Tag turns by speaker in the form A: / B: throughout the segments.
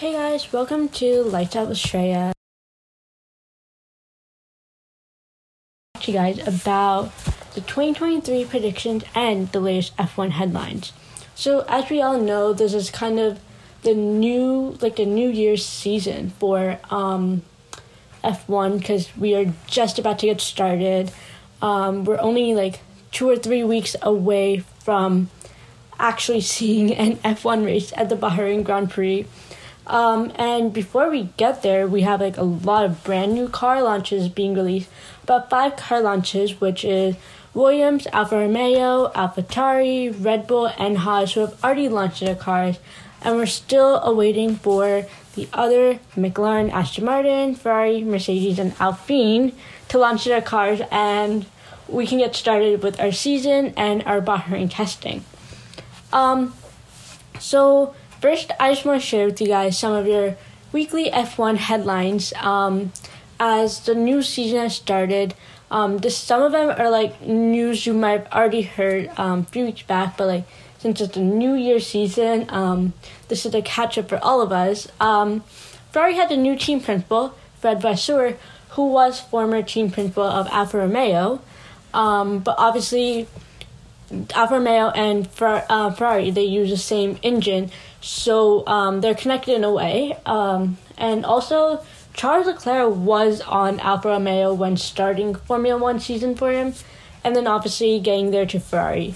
A: Hey guys, welcome to Lights Out Shreya. Talk to you guys about the 2023 predictions and the latest F1 headlines. So, as we all know, this is kind of the new, like the New Year's season for um, F1 because we are just about to get started. Um, we're only like two or three weeks away from actually seeing an F1 race at the Bahrain Grand Prix. Um, and before we get there, we have like a lot of brand new car launches being released. About five car launches, which is Williams, Alfa Romeo, AlphaTauri, Red Bull, and Haas, who have already launched their cars. And we're still awaiting for the other McLaren, Aston Martin, Ferrari, Mercedes, and Alpine to launch their cars, and we can get started with our season and our Bahrain testing. Um, so First, I just want to share with you guys some of your weekly F1 headlines. Um, as the new season has started, um, this, some of them are like news you might have already heard um, a few weeks back, but like since it's a new year season, um, this is a catch up for all of us. Um, Ferrari had a new team principal, Fred Vasseur, who was former team principal of Alfa Romeo, um, but obviously Alfa Romeo and Fer- uh, Ferrari they use the same engine, so um, they're connected in a way. Um, and also, Charles Leclerc was on Alfa Romeo when starting Formula One season for him, and then obviously getting there to Ferrari.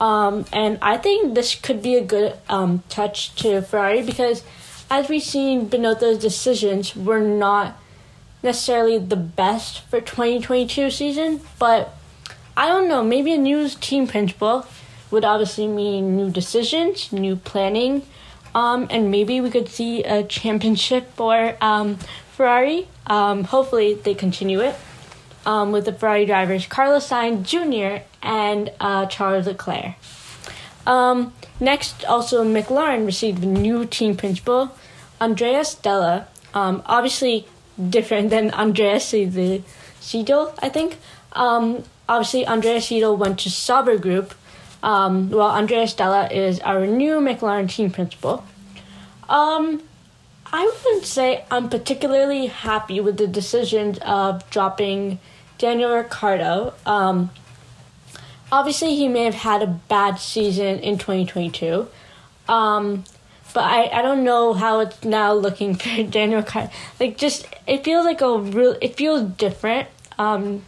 A: Um, and I think this could be a good um, touch to Ferrari because, as we've seen, Binotto's decisions were not necessarily the best for 2022 season, but I don't know, maybe a new team principal would obviously mean new decisions, new planning, um, and maybe we could see a championship for um, Ferrari. Um, hopefully, they continue it um, with the Ferrari drivers Carlos Sainz Jr. and uh, Charles Leclerc. Um, next, also McLaren received a new team principal, Andrea Stella. Um, obviously, different than Andrea Seidl, I think. obviously, Andrea Seidl went to Sauber Group um, well, Andrea Stella is our new McLaren team principal. Um, I wouldn't say I'm particularly happy with the decision of dropping Daniel Ricciardo. Um, obviously, he may have had a bad season in 2022. Um, but I, I don't know how it's now looking for Daniel Ricciardo. Like, just, it feels like a real, it feels different. Um,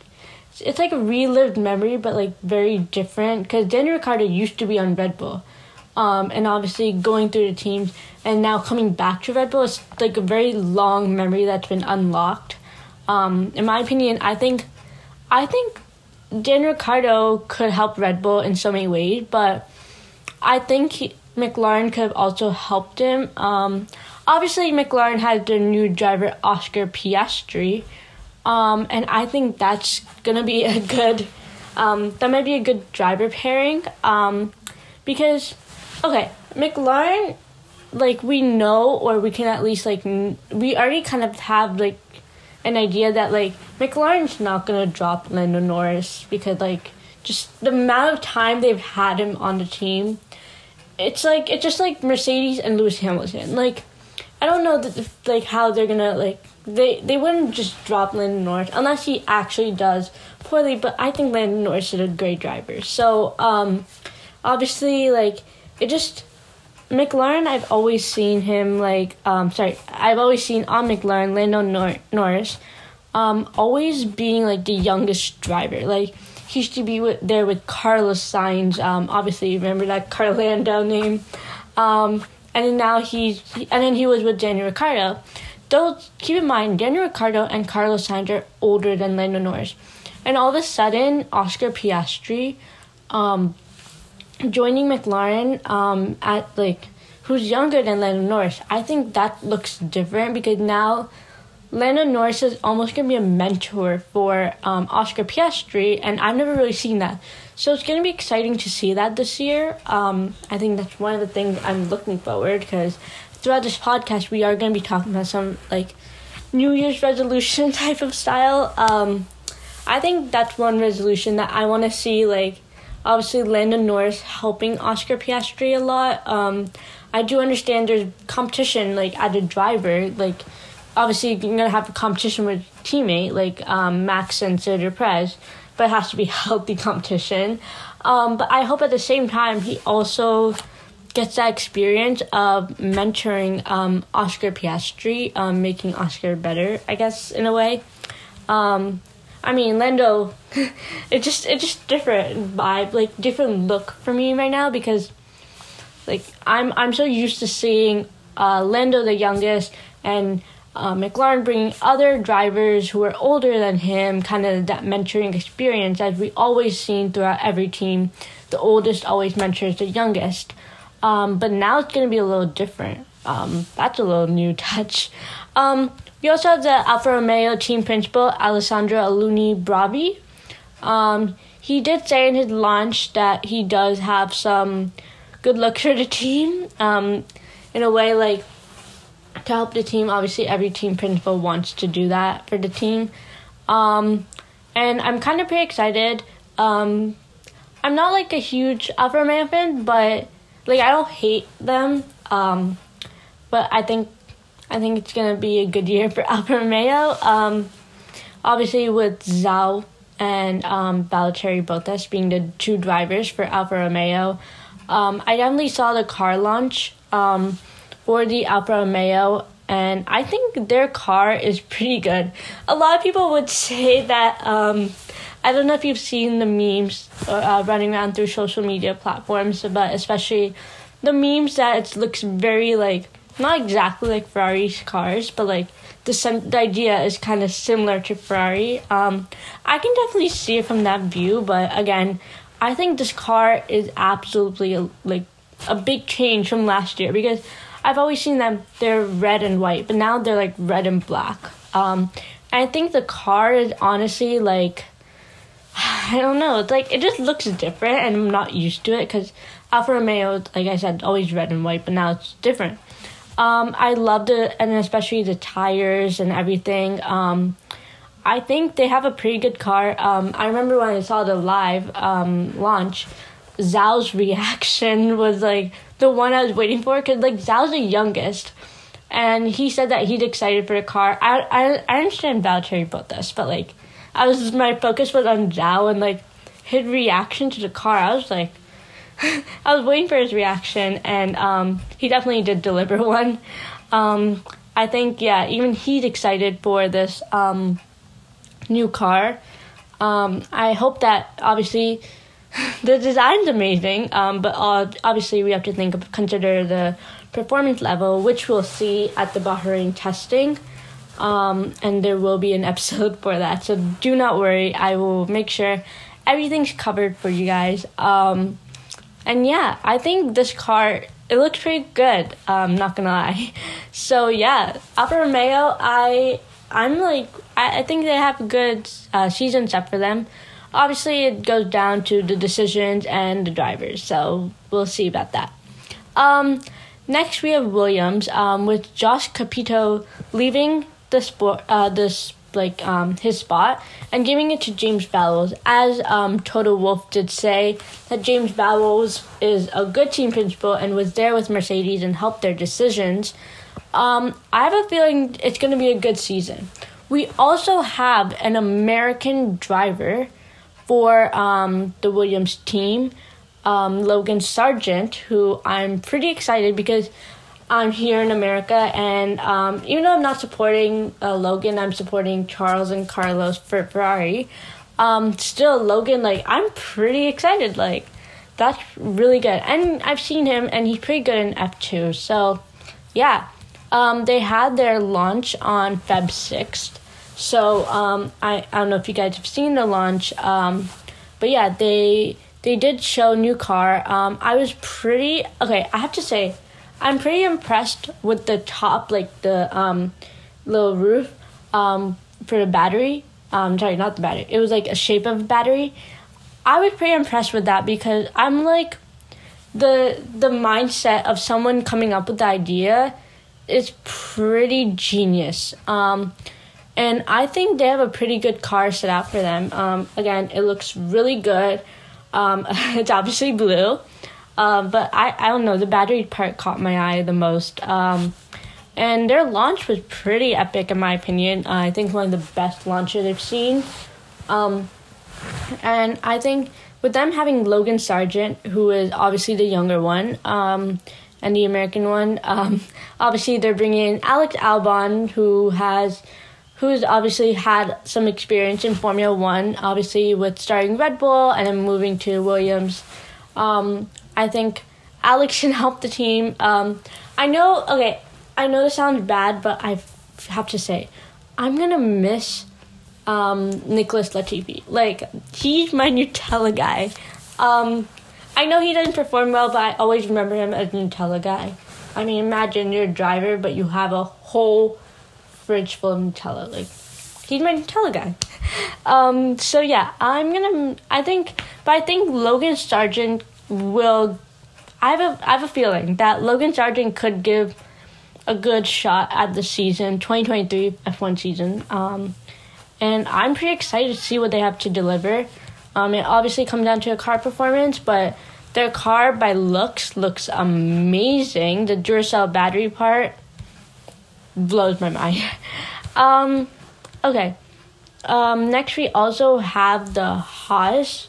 A: it's like a relived memory, but like very different. Because Daniel Ricciardo used to be on Red Bull, um, and obviously going through the teams and now coming back to Red Bull is like a very long memory that's been unlocked. Um, in my opinion, I think, I think Daniel Ricciardo could help Red Bull in so many ways, but I think he, McLaren could have also helped him. Um, obviously, McLaren has their new driver Oscar Piastri um, and I think that's gonna be a good, um, that might be a good driver pairing. Um, because, okay, McLaren, like we know, or we can at least like we already kind of have like an idea that like McLaren's not gonna drop Lando Norris because like just the amount of time they've had him on the team. It's like it's just like Mercedes and Lewis Hamilton. Like I don't know that, like how they're gonna like they they wouldn't just drop Landon Norris unless he actually does poorly. But I think Landon Norris is a great driver. So um, obviously, like it just McLaren. I've always seen him like um, sorry. I've always seen on McLaren Lando Nor- Norris um, always being like the youngest driver. Like he used to be with, there with Carlos Sainz. Um, obviously, remember that Carlando name. Um, and then now he's and then he was with Daniel Ricciardo. Though keep in mind, Daniel Ricciardo and Carlos Sainz are older than Lando Norris, and all of a sudden, Oscar Piastri, um, joining McLaren um, at like who's younger than Lando Norris. I think that looks different because now Lando Norris is almost gonna be a mentor for um, Oscar Piastri, and I've never really seen that. So it's gonna be exciting to see that this year. Um, I think that's one of the things I'm looking forward because throughout this podcast we are gonna be talking about some like New Year's resolution type of style. Um, I think that's one resolution that I want to see like obviously Lando Norris helping Oscar Piastri a lot. Um, I do understand there's competition like at a driver. Like obviously you're gonna have a competition with teammate like um, Max and Sergio Perez, but it has to be healthy competition. Um, but I hope at the same time he also gets that experience of mentoring um, Oscar Piastri, um, making Oscar better, I guess in a way. Um, I mean, Lando, it just it's just different vibe, like different look for me right now because, like I'm I'm so used to seeing uh, Lando the youngest and uh, McLaren bringing other drivers who are older than him, kind of that mentoring experience as we always seen throughout every team. The oldest always mentors the youngest, um, but now it's going to be a little different. Um, that's a little new touch. Um, we also have the Alfa Romeo team principal, Alessandro Alunni Bravi. Um, he did say in his launch that he does have some good looks for the team. Um, in a way, like to help the team. Obviously, every team principal wants to do that for the team. Um, and I'm kind of pretty excited. Um, I'm not like a huge Alfa Romeo fan, but like I don't hate them. Um, but I think I think it's gonna be a good year for Alfa Romeo. Um, obviously, with Zhou and um, Valtteri Bottas being the two drivers for Alfa Romeo, um, I definitely saw the car launch um, for the Alfa Romeo, and I think their car is pretty good. A lot of people would say that. Um, I don't know if you've seen the memes uh, running around through social media platforms, but especially the memes that it looks very like not exactly like Ferrari's cars, but like the the idea is kind of similar to Ferrari. Um, I can definitely see it from that view, but again, I think this car is absolutely like a big change from last year because I've always seen them they're red and white, but now they're like red and black. Um, and I think the car is honestly like I don't know. It's like it just looks different, and I'm not used to it because Alfa Romeo, like I said, always red and white, but now it's different. Um, I loved it, and especially the tires and everything. Um, I think they have a pretty good car. Um, I remember when I saw the live um, launch, Zhou's reaction was like the one I was waiting for because like Zhou's the youngest, and he said that he's excited for the car. I I, I understand Valtteri Bottas, but like I was my focus was on Zhou and like his reaction to the car. I was like I was waiting for his reaction, and um, he definitely did deliver one. Um, I think, yeah, even he's excited for this um, new car. Um, I hope that obviously the design's amazing, um, but uh, obviously we have to think of, consider the performance level, which we'll see at the Bahrain testing. Um, and there will be an episode for that. So do not worry. I will make sure everything's covered for you guys. Um, and yeah, I think this car it looks pretty good. Um, not gonna lie. So yeah, Alfa Romeo, I I'm like I, I think they have a good uh, season set for them. Obviously, it goes down to the decisions and the drivers. So we'll see about that. Um, next we have Williams um, with Jost Capito leaving the sport uh, this like um, his spot and giving it to James Vowles. As um, Toto Wolff did say that James Vowles is a good team principal and was there with Mercedes and helped their decisions. Um, I have a feeling it's going to be a good season. We also have an American driver for um, the Williams team, um, Logan Sargeant, who I'm pretty excited because I'm here in America, and um, even though I'm not supporting uh, Logan, I'm supporting Charles and Carlos for Ferrari. Um, still, Logan, like I'm pretty excited. Like that's really good, and I've seen him, and he's pretty good in F two. So, yeah, um, they had their launch on Feb sixth. So um, I I don't know if you guys have seen the launch, um, but yeah, they they did show new car. Um, I was pretty okay. I have to say I'm pretty impressed with the top, like the um, little roof um, for the battery. Um, sorry, not the battery. It was like a shape of a battery. I was pretty impressed with that because I'm like the the mindset of someone coming up with the idea is pretty genius. Um, and I think they have a pretty good car set out for them. Um, again, it looks really good. Um, it's obviously blue. Um, but I, I don't know, the battery part caught my eye the most. Um, and their launch was pretty epic, in my opinion. Uh, I think one of the best launches I've seen. Um, and I think with them having Logan Sargeant, who is obviously the younger one, um, and the American one, um, obviously they're bringing in Alex Albon, who has who's obviously had some experience in Formula One, obviously with starting Red Bull and then moving to Williams. Um, I think Alex can help the team. Um, I know, okay, I know this sounds bad, but I have to say, I'm gonna miss um, Nicholas Latifi. Like, he's my Nutella guy. Um, I know he doesn't perform well, but I always remember him as Nutella guy. I mean, imagine you're a driver, but you have a whole fridge full of Nutella. Like, he's my Nutella guy. Um, so yeah, I'm gonna. I think, but I think Logan Sargeant will. I have a I have a feeling that Logan Sargeant could give a good shot at the season 2023 F1 season. Um, and I'm pretty excited to see what they have to deliver. Um, it obviously comes down to a car performance, but their car by looks looks amazing. The Duracell battery part blows my mind. um, okay. Um, next, we also have the Haas,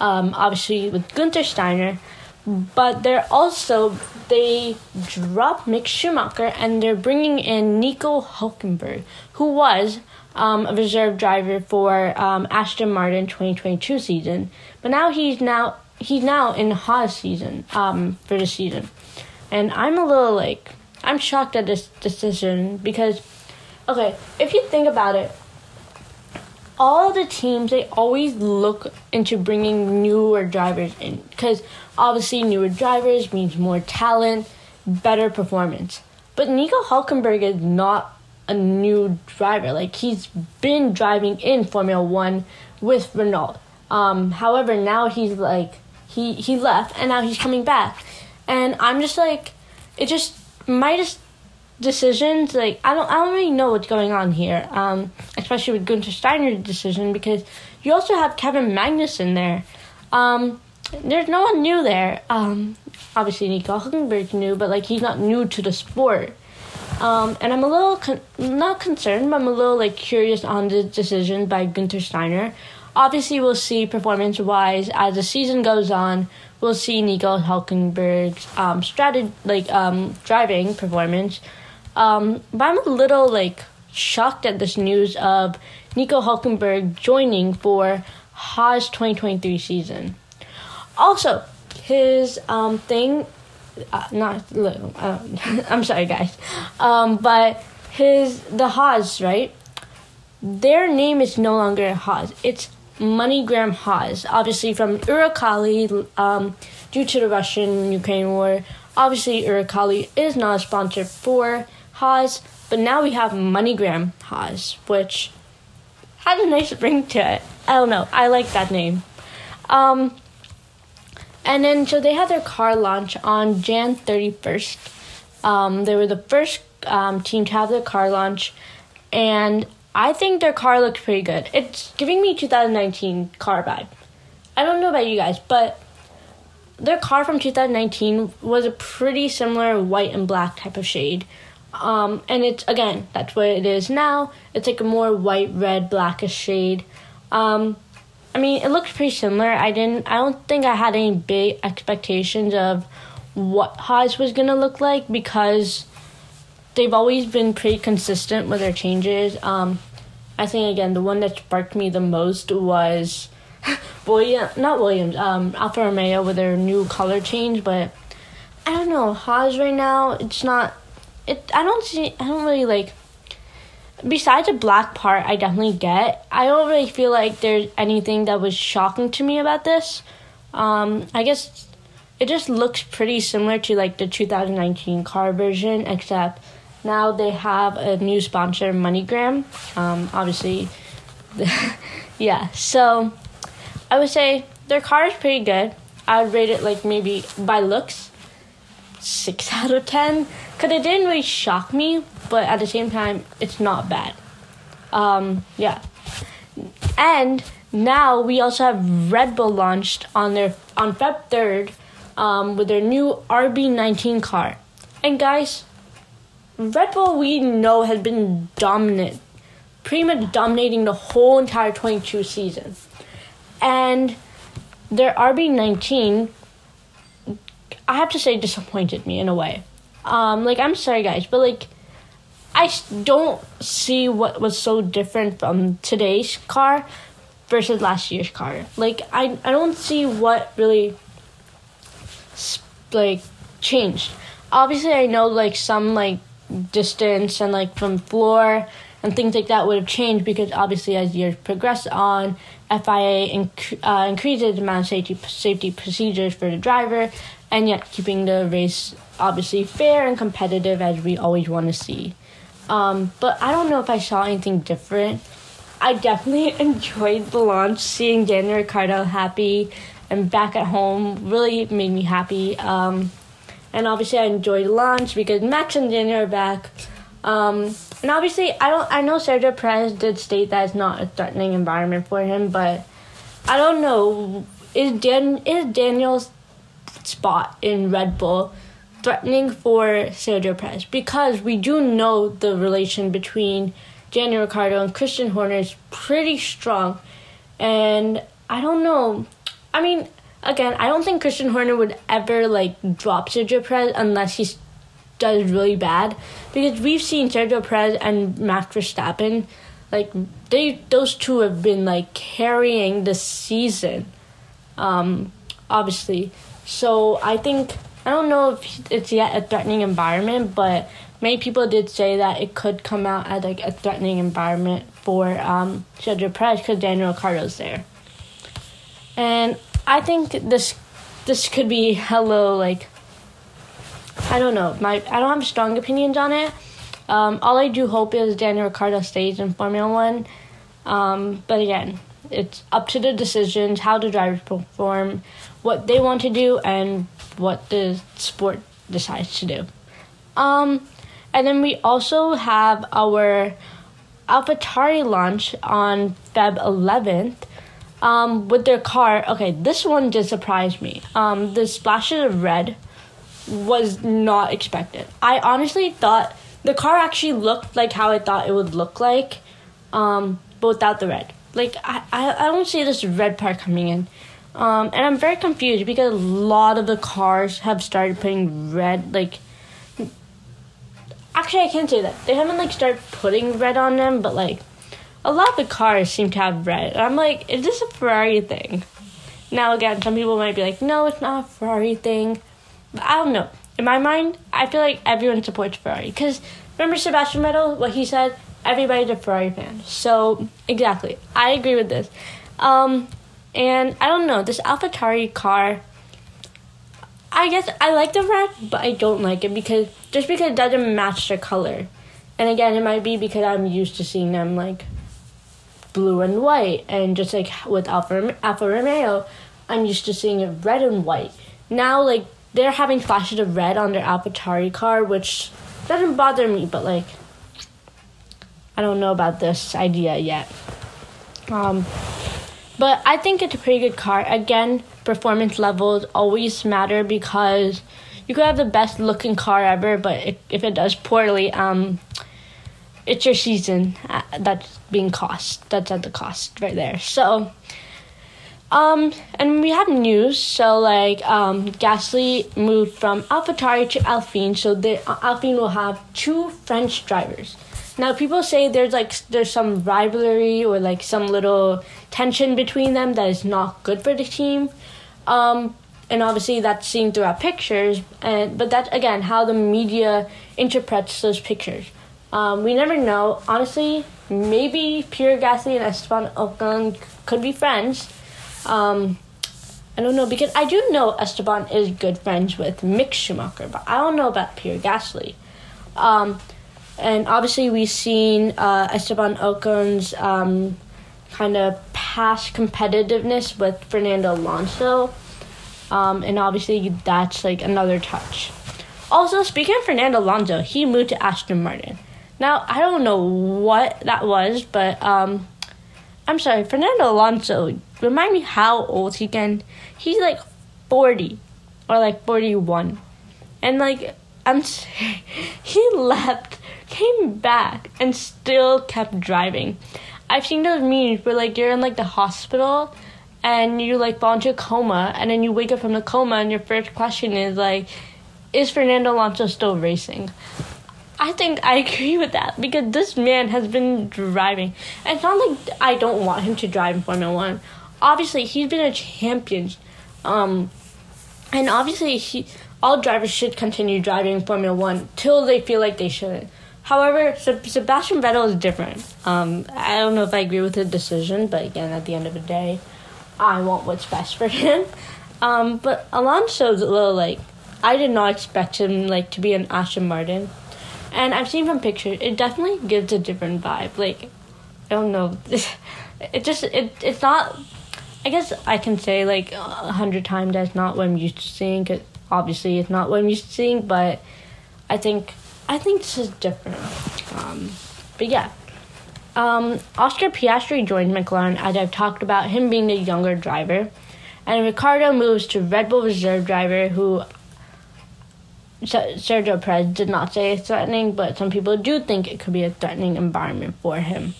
A: um, obviously with Gunther Steiner, but they're also they dropped Mick Schumacher and they're bringing in Nico Hulkenberg, who was um, a reserve driver for um, Aston Martin 2022 season, but now he's now he's now in Haas season um, for the season, and I'm a little like I'm shocked at this decision because, okay, if you think about it, all the teams they always look into bringing newer drivers in because obviously newer drivers means more talent, better performance. But Nico Hulkenberg is not a new driver. Like he's been driving in Formula One with Renault. Um, however, now he's like he he left and now he's coming back, and I'm just like it just might just decisions like I don't I don't really know what's going on here. Um, especially with Gunther Steiner's decision because you also have Kevin Magnussen there. Um, there's no one new there. Um, obviously Nico Hulkenberg's new, but like he's not new to the sport. Um, and I'm a little con- not concerned, but I'm a little like curious on the decision by Gunther Steiner. Obviously, we'll see performance wise as the season goes on. We'll see Nico Hulkenberg's um, strategy, like um, driving performance. Um, but I'm a little like shocked at this news of Nico Hulkenberg joining for Haas 2023 season. Also, his um, thing, uh, not um, I'm sorry guys, um, but his, the Haas, right? Their name is no longer Haas. It's MoneyGram Haas, obviously from Uralkali, um, due to the Russian-Ukraine war. Obviously, Uralkali is not a sponsor for Haas, but now we have MoneyGram Haas, which had a nice ring to it. I don't know. I like that name. Um, and then, so they had their car launch on Jan 31st. Um, they were the first um, team to have their car launch, and I think their car looks pretty good. It's giving me 2019 car vibe. I don't know about you guys, but their car from 2019 was a pretty similar white and black type of shade. Um, and it's again, that's what it is now. It's like a more white, red, blackish shade. Um, I mean, it looks pretty similar. I didn't. I don't think I had any big expectations of what Haas was gonna look like because they've always been pretty consistent with their changes. Um, I think again the one that sparked me the most was William, not Williams, um, Alfa Romeo with their new color change. But I don't know Haas right now. It's not. It. I don't see. I don't really like besides the black part I definitely get, I don't really feel like there's anything that was shocking to me about this. Um, I guess it just looks pretty similar to like the 2019 car version, except now they have a new sponsor, MoneyGram. Um, obviously, yeah. So I would say their car is pretty good. I would rate it like maybe by looks, six out of ten because it didn't really shock me, but at the same time, it's not bad. Um, yeah, and now we also have Red Bull launched on their on Feb third. um, with their new RB19 car. And guys, Red Bull we know has been dominant, pretty much dominating the whole entire 22 season. And their RB19, I have to say, disappointed me in a way. Um, like, I'm sorry, guys, but like, I don't see what was so different from today's car versus last year's car. Like, I, I don't see what really, like, changed. Obviously, I know, like, some, like, distance and, like, from floor and things like that would have changed because obviously as years progress on, FIA inc- uh, increases the amount of safety safety procedures for the driver, and yet keeping the race obviously fair and competitive as we always want to see. Um, but I don't know if I saw anything different. I definitely enjoyed the launch, seeing Daniel Ricciardo happy and back at home really made me happy. Um, and obviously I enjoyed launch because Max and Daniel are back. Um, and obviously, I don't. I know Sergio Perez did state that it's not a threatening environment for him, but I don't know. Is Dan is Daniel's spot in Red Bull threatening for Sergio Perez? Because we do know the relation between Daniel Ricciardo and Christian Horner is pretty strong, and I don't know. I mean, again, I don't think Christian Horner would ever like drop Sergio Perez unless he does really bad because we've seen Sergio Perez and Max Verstappen like they those two have been like carrying the season um obviously so I think I don't know if it's yet a threatening environment but many people did say that it could come out as like a threatening environment for um Sergio Perez because Daniel Ricciardo's there and I think this this could be hello like I don't know. My I don't have strong opinions on it. Um, all I do hope is Daniel Ricciardo stays in Formula One. Um, but again, it's up to the decisions, how the drivers perform, what they want to do, and what the sport decides to do. Um, and then we also have our AlphaTauri launch on Feb 11th. Um, with their car, okay, this one did surprise me. Um, the splashes of red was not expected. I honestly thought the car actually looked like how I thought it would look like, um, but without the red. Like I, I, I don't see this red part coming in. Um, and I'm very confused because a lot of the cars have started putting red like actually I can't say that. They haven't like started putting red on them, but like a lot of the cars seem to have red. And I'm like, is this a Ferrari thing? Now again, some people might be like, no, it's not a Ferrari thing. But I don't know. In my mind, I feel like everyone supports Ferrari because remember Sebastian Vettel, what he said. Everybody's a Ferrari fan. So exactly, I agree with this. Um, and I don't know this AlphaTauri car. I guess I like the red, but I don't like it because just because it doesn't match the color. And again, it might be because I'm used to seeing them like blue and white, and just like with Alfa Alfa Romeo, I'm used to seeing it red and white. Now, like they're having flashes of red on their AlphaTauri car, which doesn't bother me, but like, I don't know about this idea yet. Um, but I think it's a pretty good car. Again, performance levels always matter because you could have the best looking car ever, but it, if it does poorly, um, it's your season uh, that's being cost. That's at the cost right there. So um, and we have news. So like, um, Gasly moved from AlphaTauri to Alpine, so the uh, Alpine will have two French drivers. Now people say there's like there's some rivalry or like some little tension between them that is not good for the team. Um, and obviously that's seen throughout pictures. And but that's again how the media interprets those pictures. Um, we never know. Honestly, maybe Pierre Gasly and Esteban Ocon could be friends um, I don't know because I do know Esteban is good friends with Mick Schumacher, but I don't know about Pierre Gasly. Um, and obviously, we've seen uh, Esteban Ocon's um, kind of past competitiveness with Fernando Alonso, um, and obviously that's like another touch. Also, speaking of Fernando Alonso, he moved to Aston Martin. Now I don't know what that was, but um, I'm sorry, Fernando Alonso. Remind me how old he can. He's like 40. or like 41. And like, I'm he left, came back, and still kept driving. I've seen those memes where like you're in like the hospital and you like fall into a coma and then you wake up from the coma and your first question is like, is Fernando Alonso still racing? I think I agree with that because this man has been driving. And it's not like I don't want him to drive in Formula One. Obviously, he's been a champion. Um, and obviously, he, all drivers should continue driving Formula One till they feel like they shouldn't. However, Sebastian Vettel is different. Um, I don't know if I agree with the decision, but again, at the end of the day, I want what's best for him. Um, but Alonso's a little like I did not expect him like to be an Aston Martin, and I've seen from pictures. It definitely gives a different vibe. Like I don't know, it just it it's not. I guess I can say like a hundred times that's not what I'm used to seeing. Cause obviously, it's not what I'm used to seeing, but I think I think this is different. Um, but yeah. Um, Oscar Piastri joined McLaren, as I've talked about him being the younger driver. And Ricciardo moves to Red Bull reserve driver, who Sergio Perez did not say is threatening, but some people do think it could be a threatening environment for him.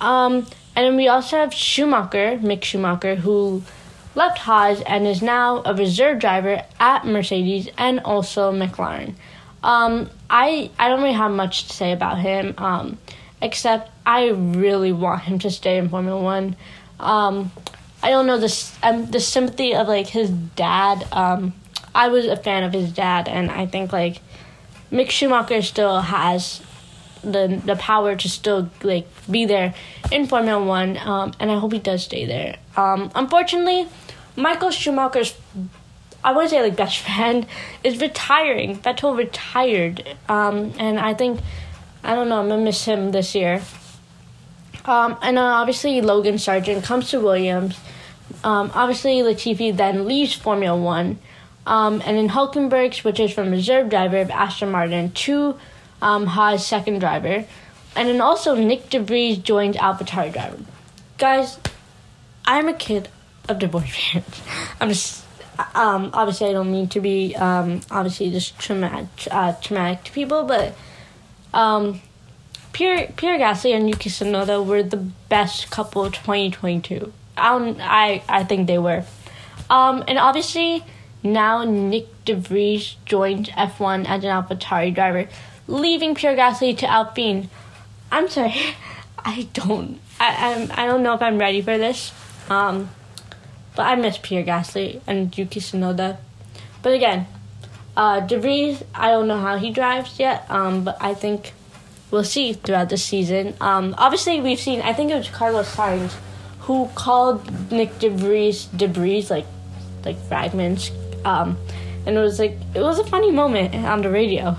A: Um, and then we also have Schumacher, Mick Schumacher, who left Haas and is now a reserve driver at Mercedes and also McLaren. Um, I I don't really have much to say about him, um, except I really want him to stay in Formula One. Um, I don't know this um, the sympathy of like his dad. Um, I was a fan of his dad, and I think like Mick Schumacher still has the the power to still like be there in Formula One, um, and I hope he does stay there. Um, unfortunately, Michael Schumacher's I wouldn't say like best friend is retiring. Vettel retired, um, and I think I don't know. I'm gonna miss him this year. Um, and then obviously Logan Sargeant comes to Williams. Um, obviously Latifi then leaves Formula One, um, and then Hulkenberg switches from reserve driver of Aston Martin to um, Haas second driver, and then also Nick de Vries joins AlphaTauri driver. Guys, I'm a kid of divorce parents. I'm just um, obviously I don't mean to be um, obviously just traumatic, uh, traumatic to people, but um, Pierre Pierre Gasly and Yuki Tsunoda were the best couple of 2022. I I I think they were, um, and obviously now Nick de Vries joined F1 as an AlphaTauri driver, leaving Pierre Gasly to Alpine. I'm sorry, I don't I I'm, I don't know if I'm ready for this. Um, but I miss Pierre Gasly and Yuki Tsunoda. But again, uh, De I don't know how he drives yet, um, but I think we'll see throughout the season. Um, obviously, we've seen, I think it was Carlos Sainz who called Nick De Vries debris, like, like fragments. Um, and it was like, it was a funny moment on the radio.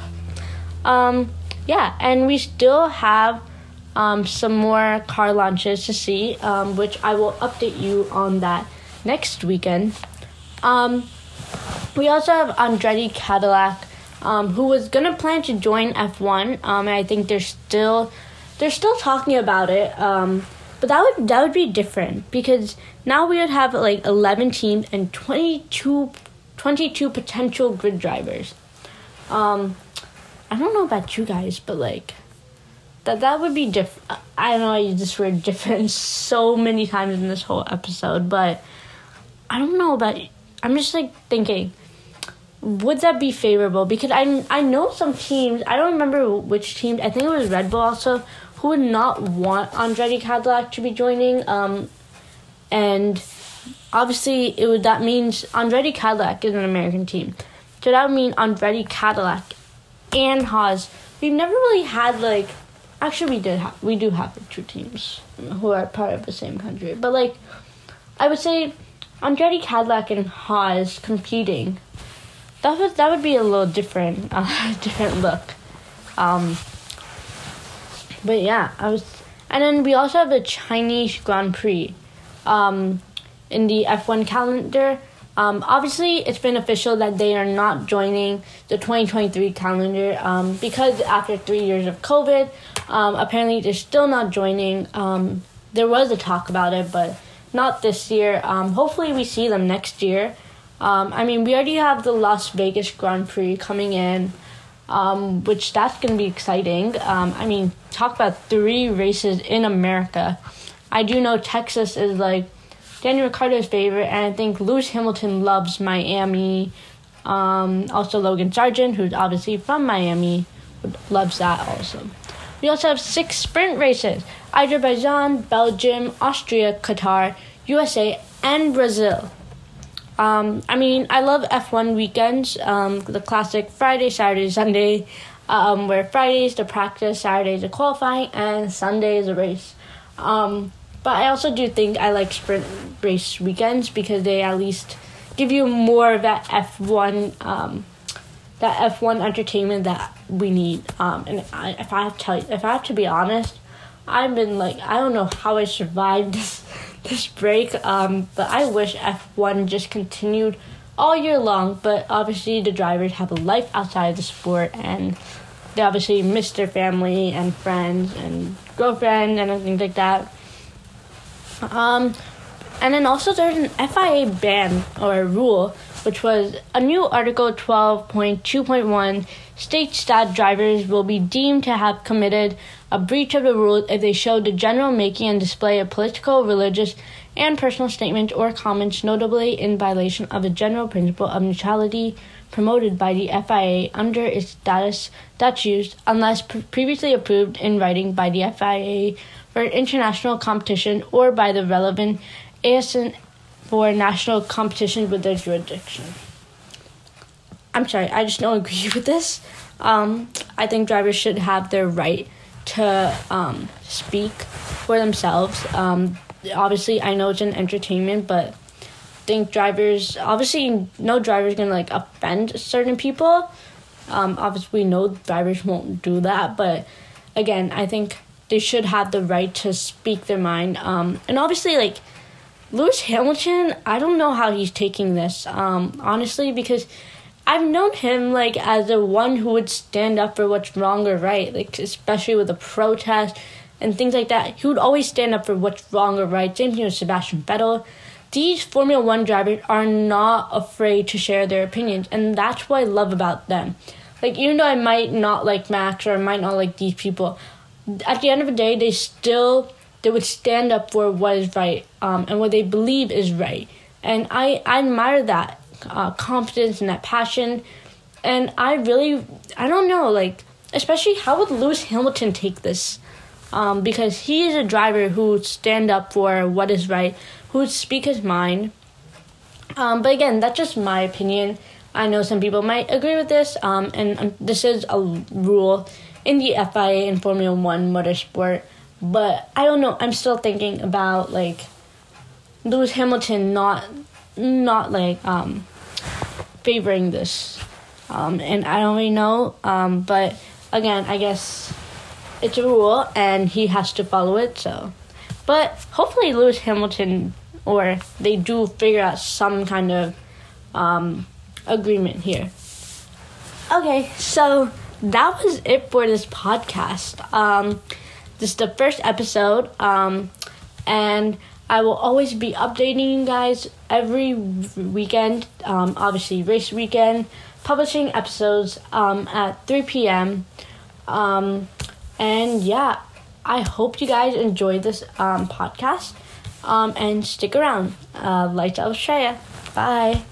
A: Um, yeah, and we still have um, some more car launches to see, um, which I will update you on that next weekend. Um, we also have Andretti Cadillac, um, who was gonna plan to join F1. Um, and I think they're still they're still talking about it. Um, but that would that would be different because now we would have like 11 teams and 22, 22 potential grid drivers. I don't know about you guys, but like that that would be different. I know I use this word different so many times in this whole episode, but I don't know about. I'm just like thinking, would that be favorable? Because I I know some teams. I don't remember which team. I think it was Red Bull also who would not want Andretti Cadillac to be joining. Um, and obviously it would that means Andretti Cadillac is an American team, so that would mean Andretti Cadillac and Haas. We've never really had like. Actually, we did have we do have two teams who are part of the same country, but like, I would say Andretti Cadillac and Haas competing. That would that would be a little different, uh, different look. Um, but yeah, I was, and then we also have the Chinese Grand Prix, um, in the F one calendar. Um, obviously, it's been official that they are not joining the 2023 calendar um, because after three years of COVID, um, apparently they're still not joining. Um, there was a talk about it, but not this year. Um, hopefully, we see them next year. Um, I mean, we already have the Las Vegas Grand Prix coming in, which that's going to be exciting. I mean, talk about three races in America. I do know Texas is like Daniel Ricciardo's favorite, and I think Lewis Hamilton loves Miami. Um, also, Logan Sargeant, who's obviously from Miami, loves that also. We also have six sprint races Azerbaijan, Belgium, Austria, Qatar, USA, and Brazil. Um, I mean, I love F1 weekends, um, the classic Friday, Saturday, Sunday, um, where Friday is the practice, Saturday is the qualifying, and Sunday is a race. Um, but I also do think I like sprint race weekends because they at least give you more of that F1 um, that F1 entertainment that we need. Um, and I, if I have to if I have to be honest, I've been like I don't know how I survived this this break. Um, but I wish F1 just continued all year long. But obviously, the drivers have a life outside of the sport, and they obviously miss their family and friends and girlfriend and things like that. Um, and then also there's an FIA ban or rule, which was a new Article 12.2.1 states that drivers will be deemed to have committed a breach of the rule if they show the general making and display of political, religious, and personal statements or comments notably in violation of the general principle of neutrality promoted by the FIA under its status statutes unless pre- previously approved in writing by the FIA for an international competition or by the relevant ASN for national competition with their jurisdiction. I'm sorry, I just don't agree with this. Um, I think drivers should have their right to um, speak for themselves. Um, obviously, I know it's an entertainment, but think drivers obviously no driver's gonna like offend certain people. Um, obviously, we know drivers won't do that, but again, I think they should have the right to speak their mind. Um, and obviously, like Lewis Hamilton, I don't know how he's taking this, um, honestly, because I've known him like as the one who would stand up for what's wrong or right, like especially with the protest and things like that. He would always stand up for what's wrong or right. Same thing with Sebastian Vettel. These Formula One drivers are not afraid to share their opinions, and that's what I love about them. Like even though I might not like Max or I might not like these people, at the end of the day, they still they would stand up for what is right um, and what they believe is right. And I, I admire that uh, confidence and that passion. And I really, I don't know, like, especially how would Lewis Hamilton take this? Um, because he is a driver who would stand up for what is right, who would speak his mind. Um, but again, that's just my opinion. I know some people might agree with this, um, and um, this is a rule in the FIA and Formula One motorsport. But I don't know. I'm still thinking about like Lewis Hamilton not not like um favoring this. Um and I don't really know. Um but again, I guess it's a rule and he has to follow it, so but hopefully Lewis Hamilton or they do figure out some kind of um agreement here. Okay, so that was it for this podcast. Um this is the first episode, um, and I will always be updating you guys every weekend. Um, obviously, race weekend, publishing episodes um, at 3 p.m. Um, and yeah, I hope you guys enjoyed this um, podcast um, and stick around. Uh, Lights out, Australia. Bye.